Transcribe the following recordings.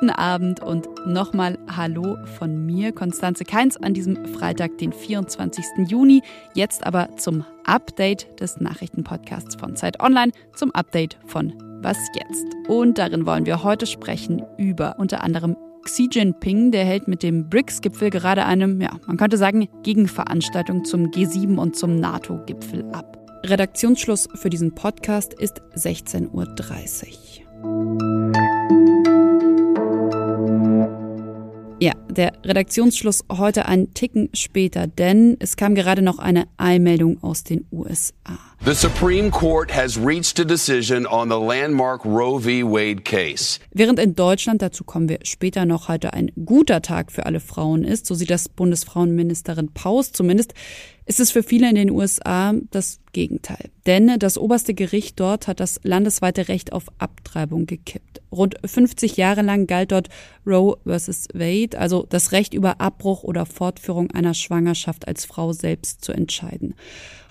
Guten Abend und nochmal Hallo von mir, Konstanze Keins, an diesem Freitag, den 24. Juni. Jetzt aber zum Update des Nachrichtenpodcasts von Zeit Online, zum Update von Was jetzt? Und darin wollen wir heute sprechen über unter anderem Xi Jinping, der hält mit dem BRICS-Gipfel gerade eine, ja, man könnte sagen, Gegenveranstaltung zum G7 und zum NATO-Gipfel ab. Redaktionsschluss für diesen Podcast ist 16.30 Uhr. Ja, der Redaktionsschluss heute ein Ticken später, denn es kam gerade noch eine Eilmeldung aus den USA. The Supreme Court has reached a decision on the landmark Roe v. Wade case. Während in Deutschland, dazu kommen wir später noch, heute ein guter Tag für alle Frauen ist, so sieht das Bundesfrauenministerin Paus zumindest, ist es für viele in den USA das Gegenteil. Denn das oberste Gericht dort hat das landesweite Recht auf Abtreibung gekippt. Rund 50 Jahre lang galt dort Roe versus Wade, also das Recht über Abbruch oder Fortführung einer Schwangerschaft als Frau selbst zu entscheiden.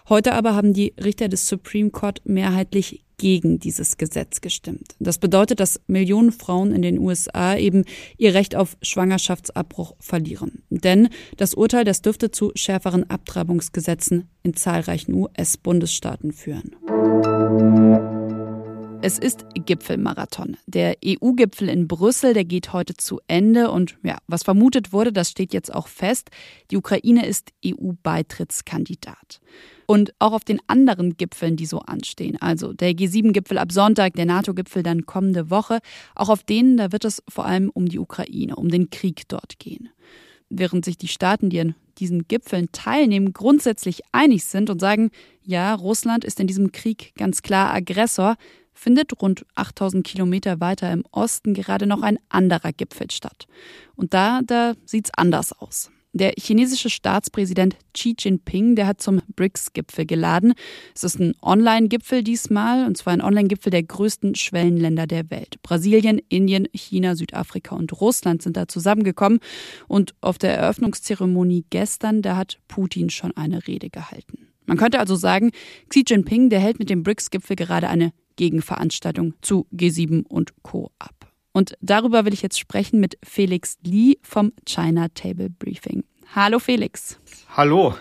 Heute aber haben die Richter des Supreme Court mehrheitlich gegen dieses Gesetz gestimmt. Das bedeutet, dass Millionen Frauen in den USA eben ihr Recht auf Schwangerschaftsabbruch verlieren. Denn das Urteil, das dürfte zu schärferen Abtreibungsgesetzen in zahlreichen US-Bundesstaaten führen. Es ist Gipfelmarathon. Der EU-Gipfel in Brüssel, der geht heute zu Ende und ja, was vermutet wurde, das steht jetzt auch fest. Die Ukraine ist EU-Beitrittskandidat. Und auch auf den anderen Gipfeln, die so anstehen, also der G7-Gipfel ab Sonntag, der NATO-Gipfel dann kommende Woche, auch auf denen, da wird es vor allem um die Ukraine, um den Krieg dort gehen. Während sich die Staaten, die an diesen Gipfeln teilnehmen, grundsätzlich einig sind und sagen, ja, Russland ist in diesem Krieg ganz klar Aggressor, findet rund 8000 Kilometer weiter im Osten gerade noch ein anderer Gipfel statt. Und da, da sieht's anders aus. Der chinesische Staatspräsident Xi Jinping, der hat zum BRICS-Gipfel geladen. Es ist ein Online-Gipfel diesmal, und zwar ein Online-Gipfel der größten Schwellenländer der Welt. Brasilien, Indien, China, Südafrika und Russland sind da zusammengekommen. Und auf der Eröffnungszeremonie gestern, da hat Putin schon eine Rede gehalten. Man könnte also sagen, Xi Jinping, der hält mit dem BRICS-Gipfel gerade eine Gegenveranstaltung zu G7 und Co. ab. Und darüber will ich jetzt sprechen mit Felix Lee vom China Table Briefing. Hallo Felix. Hallo.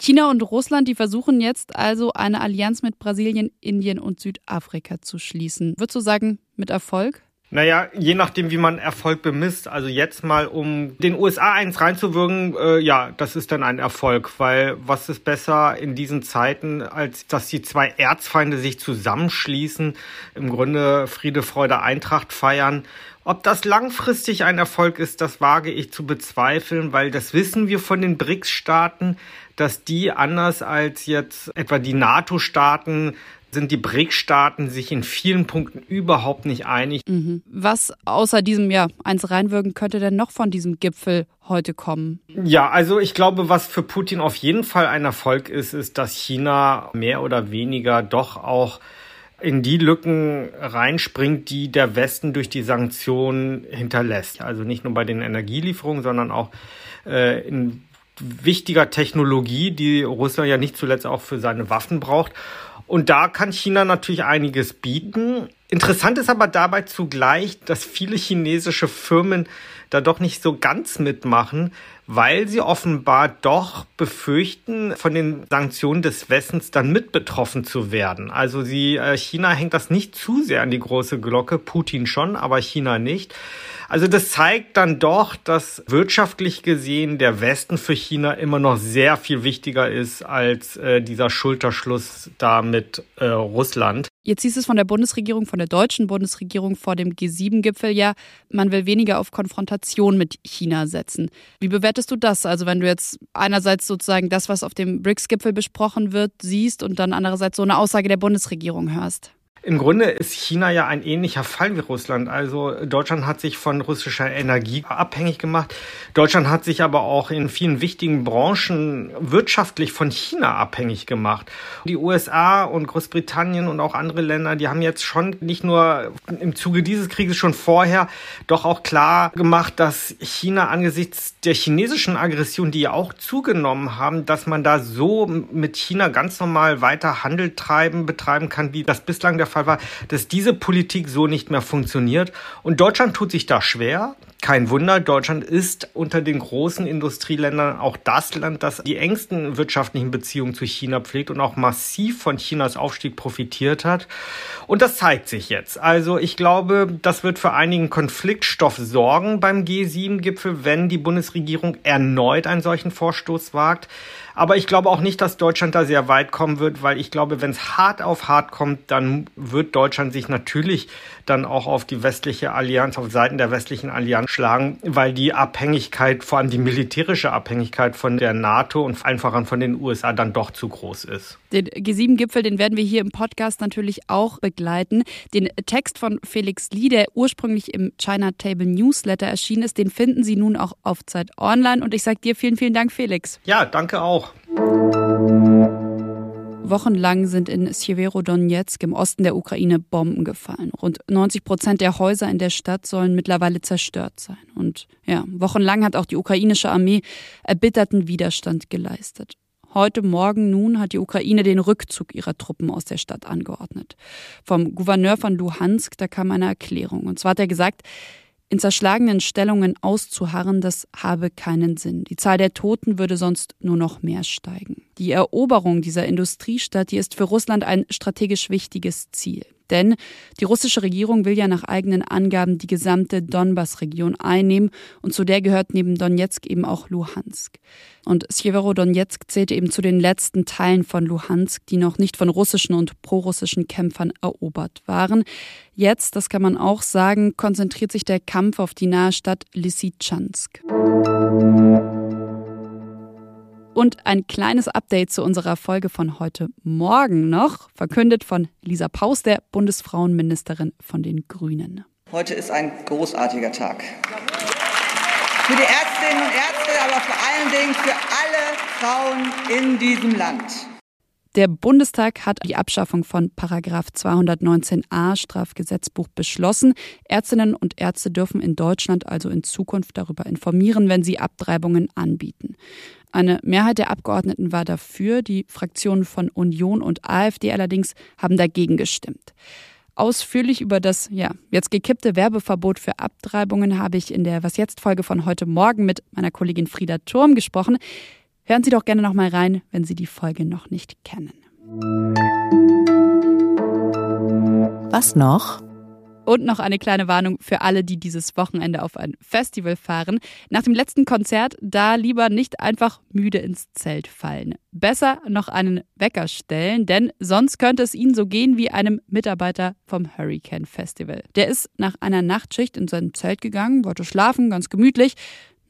China und Russland, die versuchen jetzt also eine Allianz mit Brasilien, Indien und Südafrika zu schließen. Würdest du sagen, mit Erfolg? Naja, je nachdem, wie man Erfolg bemisst. Also jetzt mal, um den USA eins reinzuwirken, äh, ja, das ist dann ein Erfolg, weil was ist besser in diesen Zeiten, als dass die zwei Erzfeinde sich zusammenschließen, im Grunde Friede, Freude, Eintracht feiern. Ob das langfristig ein Erfolg ist, das wage ich zu bezweifeln, weil das wissen wir von den BRICS-Staaten, dass die anders als jetzt etwa die NATO-Staaten sind die BRIC-Staaten sich in vielen Punkten überhaupt nicht einig. Mhm. Was außer diesem ja eins reinwirken könnte denn noch von diesem Gipfel heute kommen? Ja, also ich glaube, was für Putin auf jeden Fall ein Erfolg ist, ist, dass China mehr oder weniger doch auch in die Lücken reinspringt, die der Westen durch die Sanktionen hinterlässt. Also nicht nur bei den Energielieferungen, sondern auch äh, in wichtiger Technologie, die Russland ja nicht zuletzt auch für seine Waffen braucht. Und da kann China natürlich einiges bieten. Interessant ist aber dabei zugleich, dass viele chinesische Firmen da doch nicht so ganz mitmachen, weil sie offenbar doch befürchten, von den Sanktionen des Westens dann mit betroffen zu werden. Also sie, äh, China hängt das nicht zu sehr an die große Glocke, Putin schon, aber China nicht. Also das zeigt dann doch, dass wirtschaftlich gesehen der Westen für China immer noch sehr viel wichtiger ist als äh, dieser Schulterschluss da mit äh, Russland. Jetzt hieß es von der Bundesregierung, von der deutschen Bundesregierung vor dem G7-Gipfel ja, man will weniger auf Konfrontation mit China setzen. Wie bewertest du das? Also wenn du jetzt einerseits sozusagen das, was auf dem BRICS-Gipfel besprochen wird, siehst und dann andererseits so eine Aussage der Bundesregierung hörst? Im Grunde ist China ja ein ähnlicher Fall wie Russland. Also Deutschland hat sich von russischer Energie abhängig gemacht. Deutschland hat sich aber auch in vielen wichtigen Branchen wirtschaftlich von China abhängig gemacht. Die USA und Großbritannien und auch andere Länder, die haben jetzt schon nicht nur im Zuge dieses Krieges schon vorher doch auch klar gemacht, dass China angesichts der chinesischen Aggression, die ja auch zugenommen haben, dass man da so mit China ganz normal weiter Handel treiben, betreiben kann, wie das bislang der Fall war, dass diese Politik so nicht mehr funktioniert. Und Deutschland tut sich da schwer. Kein Wunder, Deutschland ist unter den großen Industrieländern auch das Land, das die engsten wirtschaftlichen Beziehungen zu China pflegt und auch massiv von Chinas Aufstieg profitiert hat. Und das zeigt sich jetzt. Also ich glaube, das wird für einigen Konfliktstoff sorgen beim G7-Gipfel, wenn die Bundesregierung erneut einen solchen Vorstoß wagt. Aber ich glaube auch nicht, dass Deutschland da sehr weit kommen wird, weil ich glaube, wenn es hart auf hart kommt, dann wird Deutschland sich natürlich dann auch auf die westliche Allianz, auf Seiten der westlichen Allianz schlagen, weil die Abhängigkeit, vor allem die militärische Abhängigkeit von der NATO und einfach von den USA dann doch zu groß ist. Den G7-Gipfel, den werden wir hier im Podcast natürlich auch begleiten. Den Text von Felix Lee, der ursprünglich im China Table Newsletter erschienen ist, den finden Sie nun auch auf Zeit Online. Und ich sage dir vielen, vielen Dank, Felix. Ja, danke auch. Wochenlang sind in Sjeverodonetsk im Osten der Ukraine Bomben gefallen. Rund 90 Prozent der Häuser in der Stadt sollen mittlerweile zerstört sein. Und ja, wochenlang hat auch die ukrainische Armee erbitterten Widerstand geleistet. Heute Morgen nun hat die Ukraine den Rückzug ihrer Truppen aus der Stadt angeordnet. Vom Gouverneur von Luhansk, da kam eine Erklärung. Und zwar hat er gesagt, in zerschlagenen Stellungen auszuharren, das habe keinen Sinn. Die Zahl der Toten würde sonst nur noch mehr steigen. Die Eroberung dieser Industriestadt, die ist für Russland ein strategisch wichtiges Ziel. Denn die russische Regierung will ja nach eigenen Angaben die gesamte Donbass-Region einnehmen und zu der gehört neben Donetsk eben auch Luhansk. Und Sjeverodonetsk zählte eben zu den letzten Teilen von Luhansk, die noch nicht von russischen und prorussischen Kämpfern erobert waren. Jetzt, das kann man auch sagen, konzentriert sich der Kampf auf die nahe Stadt Lysychansk. Und ein kleines Update zu unserer Folge von heute Morgen noch, verkündet von Lisa Paus, der Bundesfrauenministerin von den Grünen. Heute ist ein großartiger Tag. Für die Ärztinnen und Ärzte, aber vor allen Dingen für alle Frauen in diesem Land. Der Bundestag hat die Abschaffung von Paragraph 219a Strafgesetzbuch beschlossen. Ärztinnen und Ärzte dürfen in Deutschland also in Zukunft darüber informieren, wenn sie Abtreibungen anbieten. Eine Mehrheit der Abgeordneten war dafür, die Fraktionen von Union und AfD allerdings haben dagegen gestimmt. Ausführlich über das ja, jetzt gekippte Werbeverbot für Abtreibungen habe ich in der Was jetzt Folge von heute Morgen mit meiner Kollegin Frieda Turm gesprochen. Hören Sie doch gerne noch mal rein, wenn Sie die Folge noch nicht kennen. Was noch? Und noch eine kleine Warnung für alle, die dieses Wochenende auf ein Festival fahren. Nach dem letzten Konzert da lieber nicht einfach müde ins Zelt fallen. Besser noch einen Wecker stellen, denn sonst könnte es Ihnen so gehen wie einem Mitarbeiter vom Hurricane Festival. Der ist nach einer Nachtschicht in sein Zelt gegangen, wollte schlafen, ganz gemütlich.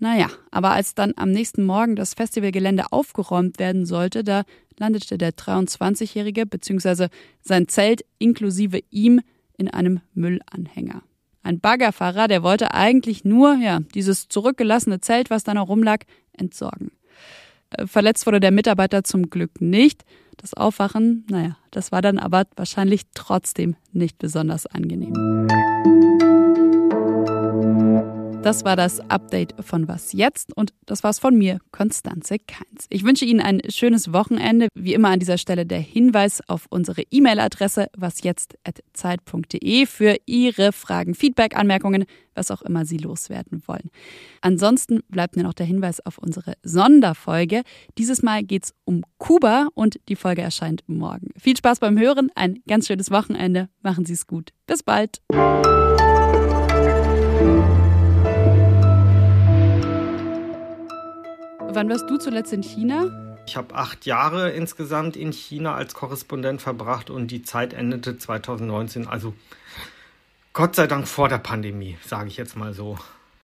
Naja, aber als dann am nächsten Morgen das Festivalgelände aufgeräumt werden sollte, da landete der 23-Jährige bzw. sein Zelt inklusive ihm in einem Müllanhänger. Ein Baggerfahrer, der wollte eigentlich nur, ja, dieses zurückgelassene Zelt, was da noch rumlag, entsorgen. Äh, verletzt wurde der Mitarbeiter zum Glück nicht. Das Aufwachen, naja, das war dann aber wahrscheinlich trotzdem nicht besonders angenehm. Das war das Update von Was jetzt und das war's von mir, Konstanze Keins. Ich wünsche Ihnen ein schönes Wochenende. Wie immer an dieser Stelle der Hinweis auf unsere E-Mail-Adresse wasjetzt@zeit.de für Ihre Fragen, Feedback, Anmerkungen, was auch immer Sie loswerden wollen. Ansonsten bleibt mir noch der Hinweis auf unsere Sonderfolge. Dieses Mal geht's um Kuba und die Folge erscheint morgen. Viel Spaß beim Hören, ein ganz schönes Wochenende. Machen Sie es gut. Bis bald. Wann warst du zuletzt in China? Ich habe acht Jahre insgesamt in China als Korrespondent verbracht und die Zeit endete 2019. Also Gott sei Dank vor der Pandemie, sage ich jetzt mal so.